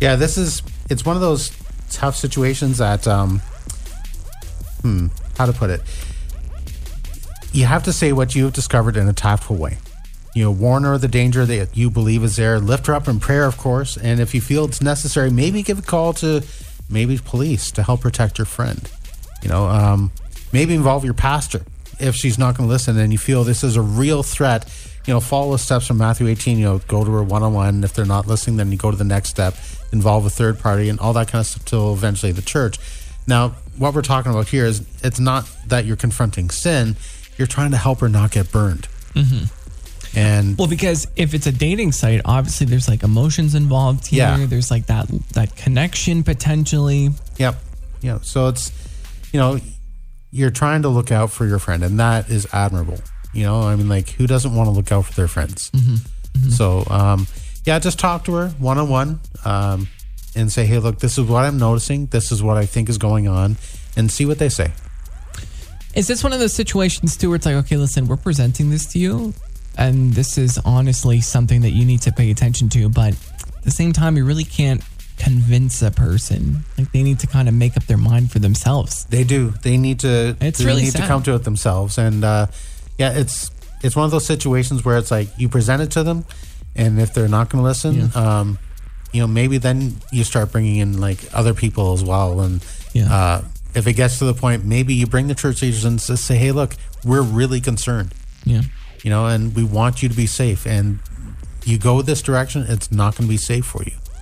Yeah, this is it's one of those tough situations that um hmm, how to put it. You have to say what you've discovered in a tactful way. You know, warn her of the danger that you believe is there. Lift her up in prayer, of course. And if you feel it's necessary, maybe give a call to maybe police to help protect your friend. You know, um, maybe involve your pastor if she's not going to listen and you feel this is a real threat. You know, follow the steps from Matthew 18. You know, go to her one on one. If they're not listening, then you go to the next step, involve a third party, and all that kind of stuff till eventually the church. Now, what we're talking about here is it's not that you're confronting sin, you're trying to help her not get burned. Mm-hmm. And Well, because if it's a dating site, obviously there's like emotions involved here. Yeah. There's like that that connection potentially. Yep. Yeah. So it's, you know, you're trying to look out for your friend, and that is admirable. You know, I mean, like, who doesn't want to look out for their friends? So, um, yeah, just talk to her one on one and say, hey, look, this is what I'm noticing. This is what I think is going on, and see what they say. Is this one of those situations too where it's like, okay, listen, we're presenting this to you, and this is honestly something that you need to pay attention to, but at the same time, you really can't convince a person. Like they need to kind of make up their mind for themselves. They do. They need to. It's they really need to come to it themselves, and uh, yeah, it's it's one of those situations where it's like you present it to them, and if they're not going to listen, um, you know, maybe then you start bringing in like other people as well, and Yeah. uh, if it gets to the point, maybe you bring the church leaders and s- say, "Hey, look, we're really concerned, Yeah. you know, and we want you to be safe, and you go this direction, it's not going to be safe for you."